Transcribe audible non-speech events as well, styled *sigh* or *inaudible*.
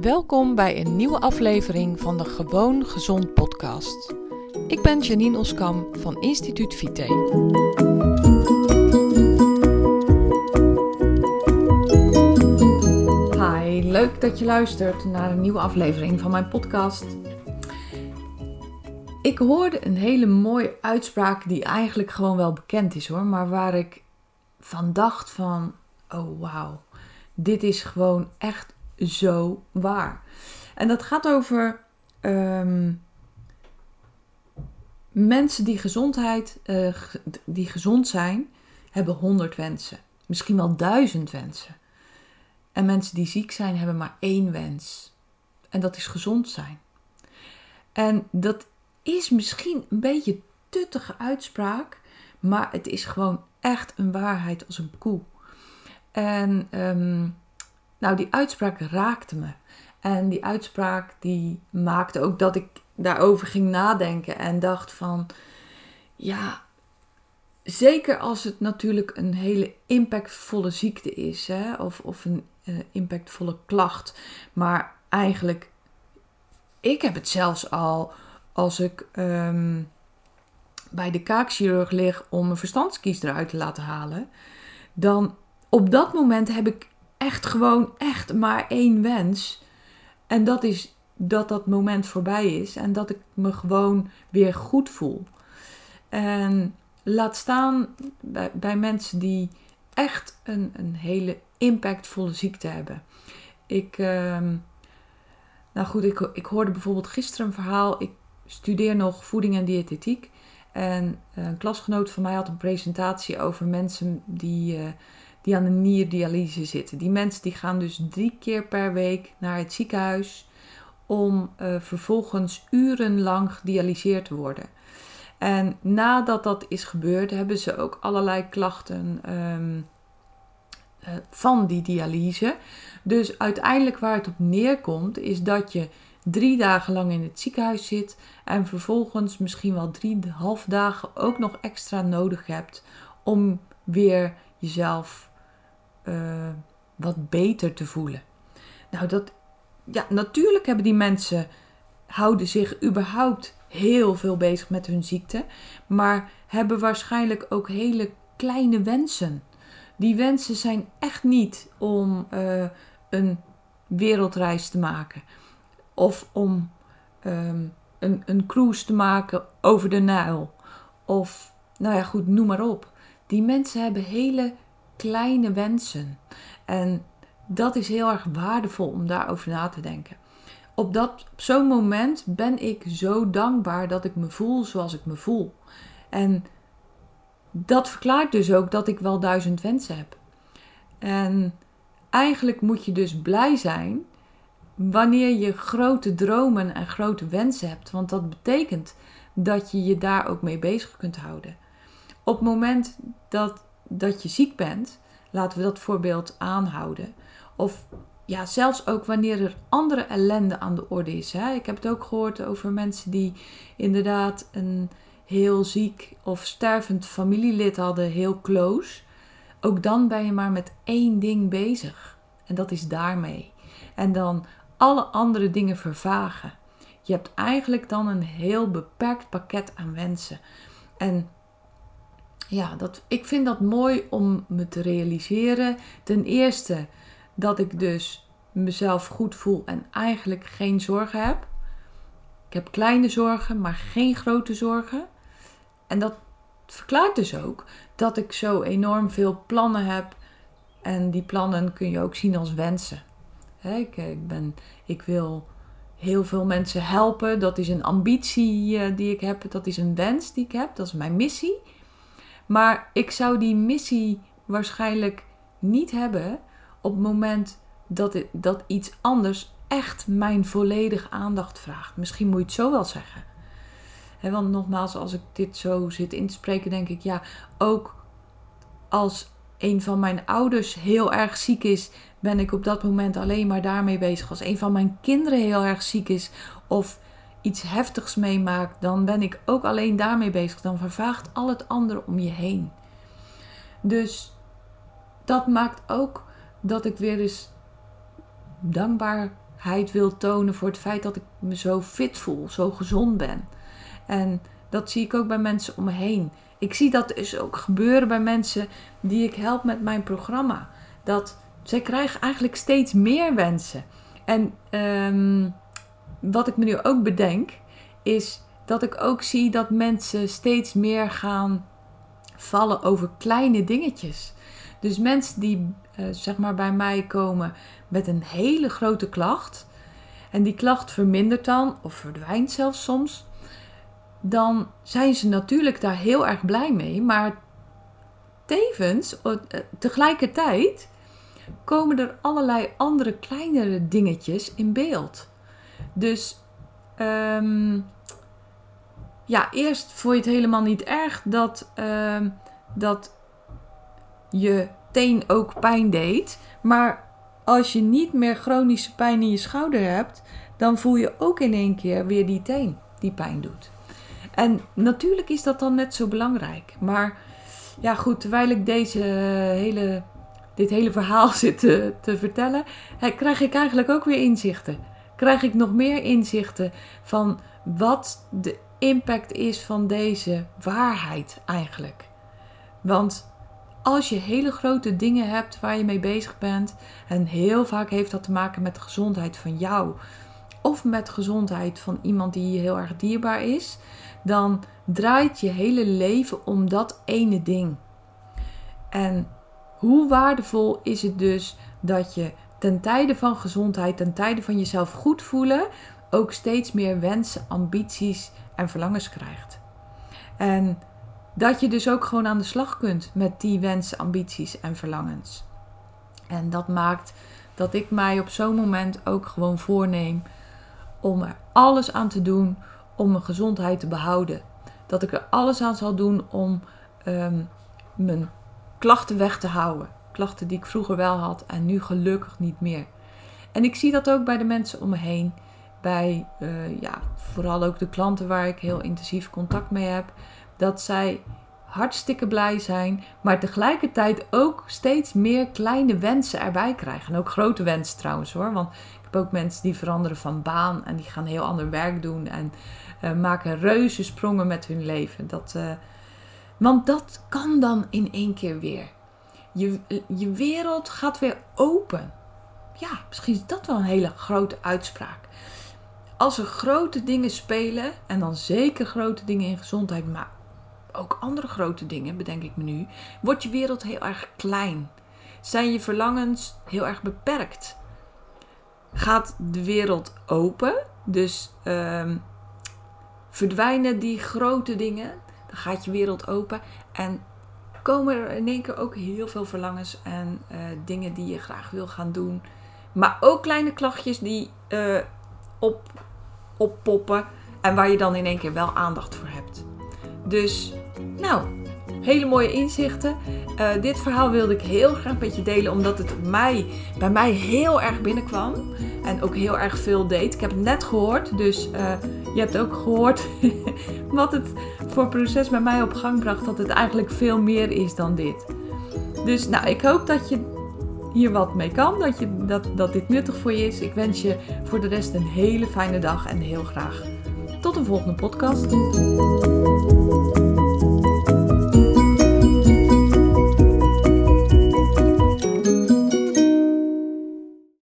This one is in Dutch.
Welkom bij een nieuwe aflevering van de Gewoon Gezond podcast. Ik ben Janine Oskam van Instituut Vite. Hi, leuk dat je luistert naar een nieuwe aflevering van mijn podcast. Ik hoorde een hele mooie uitspraak die eigenlijk gewoon wel bekend is hoor, maar waar ik van dacht van, oh wauw, dit is gewoon echt zo waar. En dat gaat over ehm, mensen die, gezondheid, uh, die gezond zijn, hebben honderd wensen. Misschien wel duizend wensen. En mensen die ziek zijn, hebben maar één wens. En dat is gezond zijn. En dat is misschien een beetje tuttige uitspraak, maar het is gewoon echt een waarheid als een koe. En um, nou, die uitspraak raakte me. En die uitspraak die maakte ook dat ik daarover ging nadenken en dacht van, ja, zeker als het natuurlijk een hele impactvolle ziekte is, hè, of, of een uh, impactvolle klacht, maar eigenlijk, ik heb het zelfs al als ik um, bij de kaakchirurg lig om een verstandskies eruit te laten halen, dan op dat moment heb ik echt gewoon echt maar één wens. En dat is dat dat moment voorbij is en dat ik me gewoon weer goed voel. En laat staan bij, mensen die echt een, een hele impactvolle ziekte hebben. Ik, uh, nou goed, ik, ik hoorde bijvoorbeeld gisteren een verhaal. Ik studeer nog voeding en diëtetiek. En een klasgenoot van mij had een presentatie over mensen die uh, die aan de nierdialyse zitten. Die mensen die gaan dus drie keer per week naar het ziekenhuis om uh, vervolgens urenlang gedialyseerd te worden. En nadat dat is gebeurd, hebben ze ook allerlei klachten um, uh, van die dialyse. Dus uiteindelijk waar het op neerkomt, is dat je drie dagen lang in het ziekenhuis zit en vervolgens misschien wel drie half dagen ook nog extra nodig hebt om weer jezelf uh, wat beter te voelen. Nou, dat, ja, natuurlijk hebben die mensen, houden zich überhaupt heel veel bezig met hun ziekte, maar hebben waarschijnlijk ook hele kleine wensen. Die wensen zijn echt niet om uh, een wereldreis te maken of om um, een, een cruise te maken over de Nijl. Of, nou ja, goed, noem maar op. Die mensen hebben hele kleine wensen. En dat is heel erg waardevol om daarover na te denken. Op, dat, op zo'n moment ben ik zo dankbaar dat ik me voel zoals ik me voel. En dat verklaart dus ook dat ik wel duizend wensen heb. En eigenlijk moet je dus blij zijn wanneer je grote dromen en grote wensen hebt. Want dat betekent dat je je daar ook mee bezig kunt houden. Op het moment dat dat je ziek bent, laten we dat voorbeeld aanhouden. Of ja, zelfs ook wanneer er andere ellende aan de orde is. Ik heb het ook gehoord over mensen die inderdaad een heel ziek of stervend familielid hadden, heel close. Ook dan ben je maar met één ding bezig. En dat is daarmee. En dan alle andere dingen vervagen. Je hebt eigenlijk dan een heel beperkt pakket aan wensen. En ja, dat, ik vind dat mooi om me te realiseren. Ten eerste dat ik dus mezelf goed voel en eigenlijk geen zorgen heb. Ik heb kleine zorgen, maar geen grote zorgen. En dat verklaart dus ook dat ik zo enorm veel plannen heb. En die plannen kun je ook zien als wensen. ik, ik, ben, ik wil heel veel mensen helpen. Dat is een ambitie eh, die ik heb. Dat is een wens die ik heb. Dat is mijn missie. Maar ik zou die missie waarschijnlijk niet hebben op het moment dat, dat iets anders echt mijn volledige aandacht vraagt. Misschien moet je het zo wel zeggen. want nogmaals, als ik dit zo zit in te spreken, denk ik ja, ook als een van mijn ouders heel erg ziek is, ben ik op dat moment alleen maar daarmee bezig. Als een van mijn kinderen heel erg ziek is, of iets heftigs meemaakt, dan ben ik ook alleen daarmee bezig. Dan vervaagt al het andere om je heen. Dus dat maakt ook dat ik weer eens dankbaar dankbaarheid wil tonen voor het feit dat ik me zo fit voel, zo gezond ben. En dat zie ik ook bij mensen om me heen. Ik zie dat dus ook gebeuren bij mensen die ik help met mijn programma. Dat zij krijgen eigenlijk steeds meer wensen. En um, wat ik me nu ook bedenk, is dat ik ook zie dat mensen steeds meer gaan vallen over kleine dingetjes. Dus mensen die uh, zeg maar bij mij komen met een hele grote klacht. En die klacht vermindert dan, of verdwijnt zelfs soms. Dan zijn ze natuurlijk daar heel erg blij mee. Maar tevens, uh, tegelijkertijd, komen er allerlei andere kleinere dingetjes in beeld. Dus um, ja, eerst vond je het helemaal niet erg dat, uh, dat je teen ook pijn deed. Maar als je niet meer chronische pijn in je schouder hebt, dan voel je ook in één keer weer die teen die pijn doet. En natuurlijk is dat dan net zo belangrijk. Maar ja, goed, terwijl ik deze hele, dit hele verhaal *laughs* zit te, te vertellen, krijg ik eigenlijk ook weer inzichten. Krijg ik nog meer inzichten van wat de impact is van deze waarheid eigenlijk. Want als je hele grote dingen hebt waar je mee bezig bent, en heel vaak heeft dat te maken met de gezondheid van jou of met gezondheid van iemand die je heel erg dierbaar is, dan draait je hele leven om dat ene ding. En hoe waardevol is het dus dat je ten tijde van gezondheid, ten tijde van jezelf goed voelen, ook steeds meer wensen, ambities en verlangens krijgt. En dat je dus ook gewoon aan de slag kunt met die wensen, ambities en verlangens. En dat maakt dat ik mij op zo'n moment ook gewoon voorneem om er alles aan te doen om mijn gezondheid te behouden. Dat ik er alles aan zal doen om ehm, mijn klachten weg te houden. Klachten die ik vroeger wel had en nu gelukkig niet meer. En ik zie dat ook bij de mensen om me heen. Bij uh, ja, vooral ook de klanten waar ik heel intensief contact mee heb. Dat zij hartstikke blij zijn, maar tegelijkertijd ook steeds meer kleine wensen erbij krijgen. En ook grote wensen trouwens hoor. Want ik heb ook mensen die veranderen van baan en die gaan heel ander werk doen en uh, maken reuze sprongen met hun leven. Dat, uh, want dat kan dan in één keer weer. Je, je wereld gaat weer open. Ja, misschien is dat wel een hele grote uitspraak. Als er grote dingen spelen, en dan zeker grote dingen in gezondheid, maar ook andere grote dingen, bedenk ik me nu, wordt je wereld heel erg klein. Zijn je verlangens heel erg beperkt? Gaat de wereld open? Dus um, verdwijnen die grote dingen, dan gaat je wereld open en komen er in één keer ook heel veel verlangens en uh, dingen die je graag wil gaan doen. Maar ook kleine klachtjes die uh, op, oppoppen en waar je dan in één keer wel aandacht voor hebt. Dus, nou, hele mooie inzichten. Uh, dit verhaal wilde ik heel graag met je delen, omdat het mij, bij mij heel erg binnenkwam. En ook heel erg veel deed. Ik heb het net gehoord, dus uh, je hebt ook gehoord *laughs* wat het voor proces bij mij op gang bracht. Dat het eigenlijk veel meer is dan dit. Dus nou, ik hoop dat je hier wat mee kan. Dat, je, dat, dat dit nuttig voor je is. Ik wens je voor de rest een hele fijne dag en heel graag tot een volgende podcast.